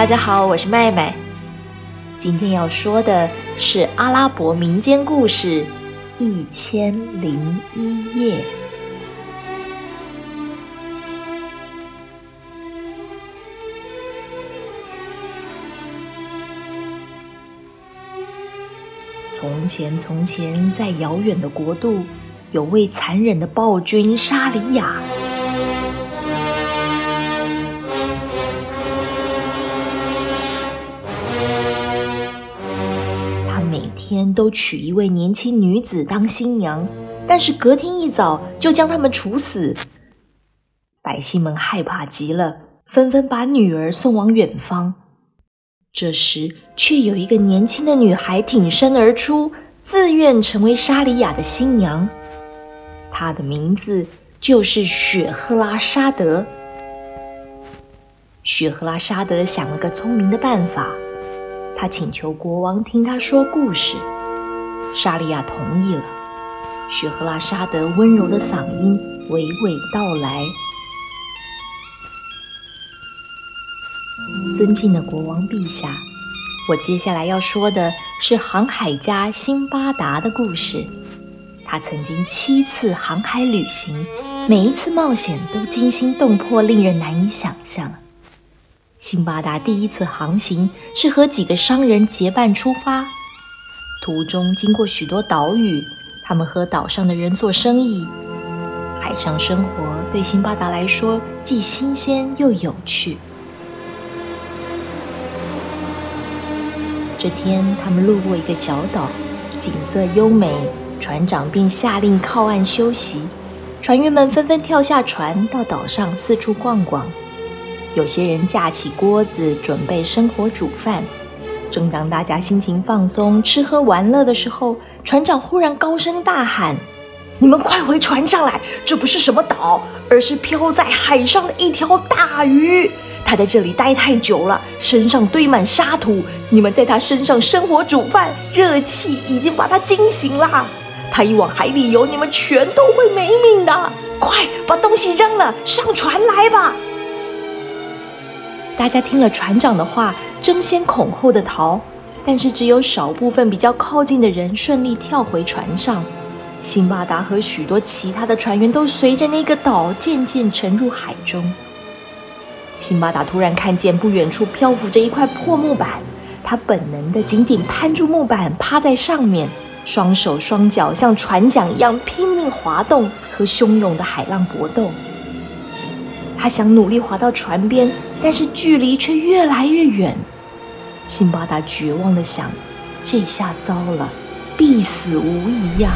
大家好，我是麦麦。今天要说的是阿拉伯民间故事《一千零一夜》。从前，从前，在遥远的国度，有位残忍的暴君沙里亚。天都娶一位年轻女子当新娘，但是隔天一早就将他们处死。百姓们害怕极了，纷纷把女儿送往远方。这时，却有一个年轻的女孩挺身而出，自愿成为沙里亚的新娘。她的名字就是雪赫拉沙德。雪赫拉沙德想了个聪明的办法。他请求国王听他说故事，莎莉亚同意了。雪赫拉沙德温柔的嗓音娓娓道来：“尊敬的国王陛下，我接下来要说的是航海家辛巴达的故事。他曾经七次航海旅行，每一次冒险都惊心动魄，令人难以想象。”辛巴达第一次航行是和几个商人结伴出发，途中经过许多岛屿，他们和岛上的人做生意。海上生活对辛巴达来说既新鲜又有趣。这天，他们路过一个小岛，景色优美，船长便下令靠岸休息。船员们纷纷跳下船，到岛上四处逛逛。有些人架起锅子准备生火煮饭。正当大家心情放松、吃喝玩乐的时候，船长忽然高声大喊：“你们快回船上来！这不是什么岛，而是漂在海上的一条大鱼。他在这里待太久了，身上堆满沙土。你们在他身上生火煮饭，热气已经把他惊醒了。他一往海里游，你们全都会没命的。快把东西扔了，上船来吧！”大家听了船长的话，争先恐后的逃，但是只有少部分比较靠近的人顺利跳回船上。辛巴达和许多其他的船员都随着那个岛渐渐沉入海中。辛巴达突然看见不远处漂浮着一块破木板，他本能的紧紧攀住木板，趴在上面，双手双脚像船桨一样拼命划动，和汹涌的海浪搏斗。他想努力划到船边。但是距离却越来越远，辛巴达绝望的想：这下糟了，必死无疑呀！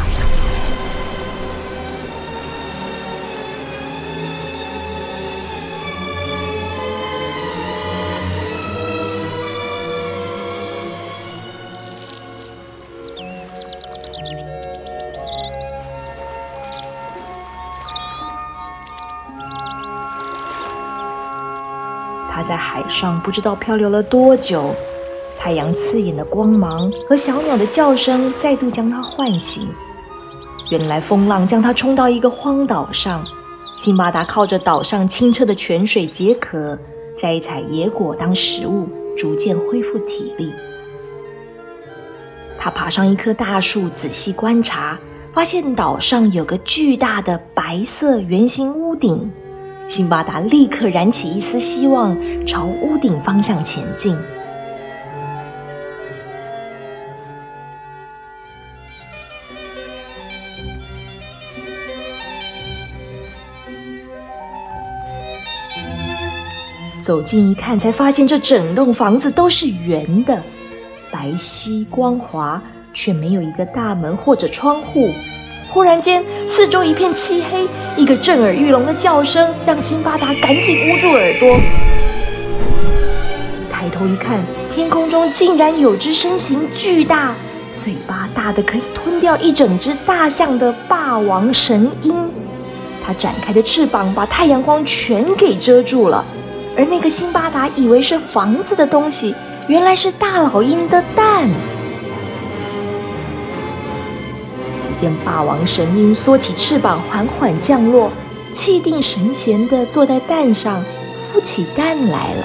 他在海上不知道漂流了多久，太阳刺眼的光芒和小鸟的叫声再度将他唤醒。原来风浪将他冲到一个荒岛上，辛巴达靠着岛上清澈的泉水解渴，摘采野果当食物，逐渐恢复体力。他爬上一棵大树，仔细观察，发现岛上有个巨大的白色圆形屋顶。辛巴达立刻燃起一丝希望，朝屋顶方向前进。走近一看，才发现这整栋房子都是圆的，白皙光滑，却没有一个大门或者窗户。忽然间，四周一片漆黑，一个震耳欲聋的叫声让辛巴达赶紧捂住耳朵。抬头一看，天空中竟然有只身形巨大、嘴巴大的可以吞掉一整只大象的霸王神鹰。它展开的翅膀把太阳光全给遮住了，而那个辛巴达以为是房子的东西，原来是大老鹰的蛋。只见霸王神鹰缩起翅膀缓缓降落，气定神闲地坐在蛋上，孵起蛋来了。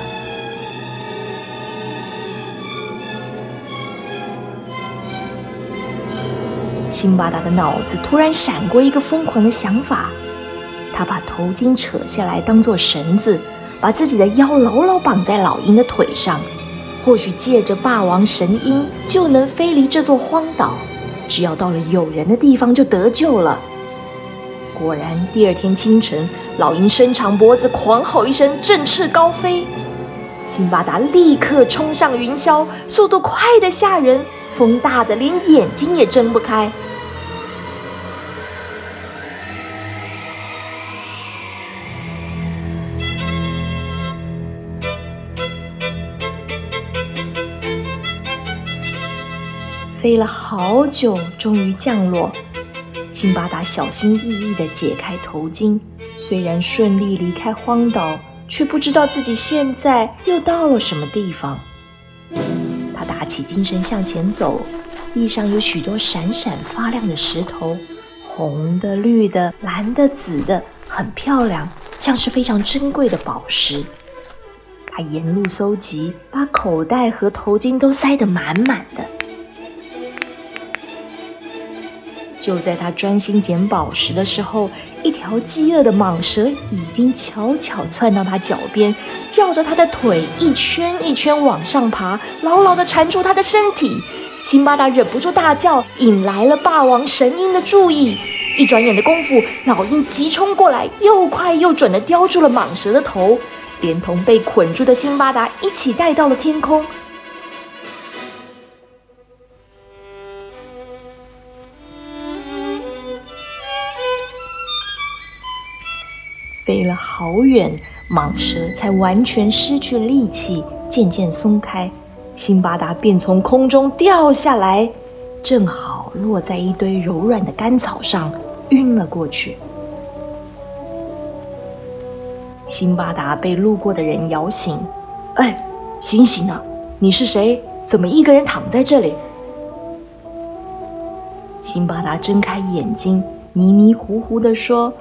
辛巴达的脑子突然闪过一个疯狂的想法，他把头巾扯下来当做绳子，把自己的腰牢牢绑在老鹰的腿上，或许借着霸王神鹰就能飞离这座荒岛。只要到了有人的地方，就得救了。果然，第二天清晨，老鹰伸长脖子，狂吼一声，振翅高飞。辛巴达立刻冲上云霄，速度快得吓人，风大的连眼睛也睁不开。飞了好久，终于降落。辛巴达小心翼翼地解开头巾，虽然顺利离开荒岛，却不知道自己现在又到了什么地方。他打起精神向前走，地上有许多闪闪发亮的石头，红的、绿的、蓝的、紫的，很漂亮，像是非常珍贵的宝石。他沿路搜集，把口袋和头巾都塞得满满的。就在他专心捡宝石的时候，一条饥饿的蟒蛇已经悄悄窜到他脚边，绕着他的腿一圈一圈往上爬，牢牢地缠住他的身体。辛巴达忍不住大叫，引来了霸王神鹰的注意。一转眼的功夫，老鹰急冲过来，又快又准地叼住了蟒蛇的头，连同被捆住的辛巴达一起带到了天空。飞了好远，蟒蛇才完全失去力气，渐渐松开。辛巴达便从空中掉下来，正好落在一堆柔软的干草上，晕了过去。辛巴达被路过的人摇醒：“哎，醒醒啊！你是谁？怎么一个人躺在这里？”辛巴达睁开眼睛，迷迷糊糊地说。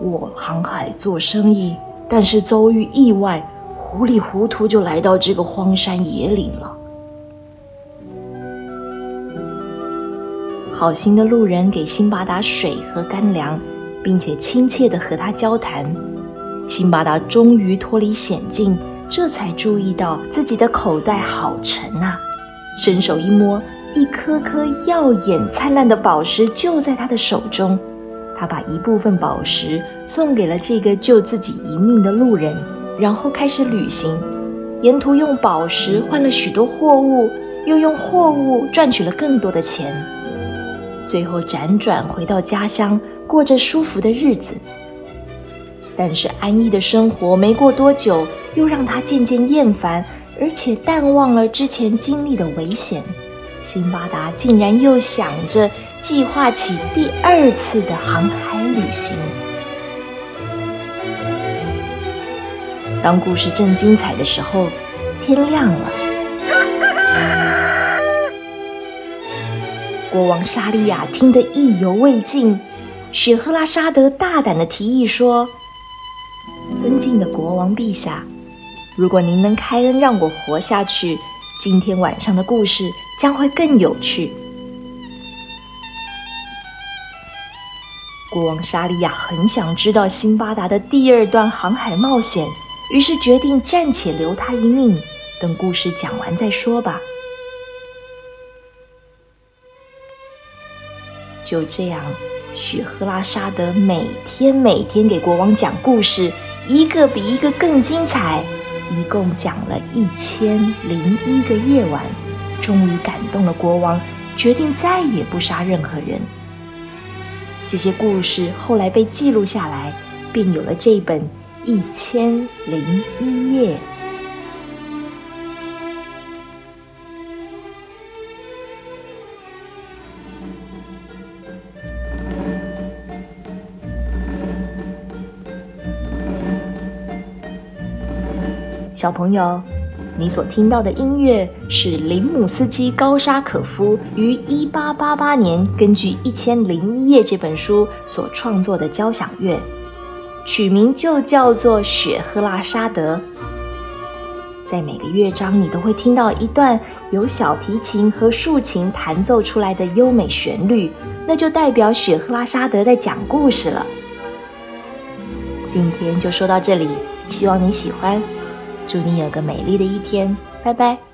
我航海做生意，但是遭遇意外，糊里糊涂就来到这个荒山野岭了。好心的路人给辛巴达水和干粮，并且亲切地和他交谈。辛巴达终于脱离险境，这才注意到自己的口袋好沉啊！伸手一摸，一颗颗耀眼灿烂的宝石就在他的手中。他把一部分宝石送给了这个救自己一命的路人，然后开始旅行。沿途用宝石换了许多货物，又用货物赚取了更多的钱。最后辗转回到家乡，过着舒服的日子。但是安逸的生活没过多久，又让他渐渐厌烦，而且淡忘了之前经历的危险。辛巴达竟然又想着。计划起第二次的航海旅行。当故事正精彩的时候，天亮了。国王沙利亚听得意犹未尽，雪赫拉沙德大胆的提议说：“尊敬的国王陛下，如果您能开恩让我活下去，今天晚上的故事将会更有趣。”国王沙利亚很想知道辛巴达的第二段航海冒险，于是决定暂且留他一命，等故事讲完再说吧。就这样，雪赫拉沙德每天每天给国王讲故事，一个比一个更精彩，一共讲了一千零一个夜晚，终于感动了国王，决定再也不杀任何人。这些故事后来被记录下来，便有了这本《一千零一夜》。小朋友。你所听到的音乐是林姆斯基高沙可夫于一八八八年根据一千零一夜这本书所创作的交响乐取名就叫做雪赫拉沙德。在每个乐章你都会听到一段由小提琴和竖琴弹奏出来的优美旋律那就代表雪赫拉沙德在讲故事了。今天就说到这里希望你喜欢。祝你有个美丽的一天拜拜。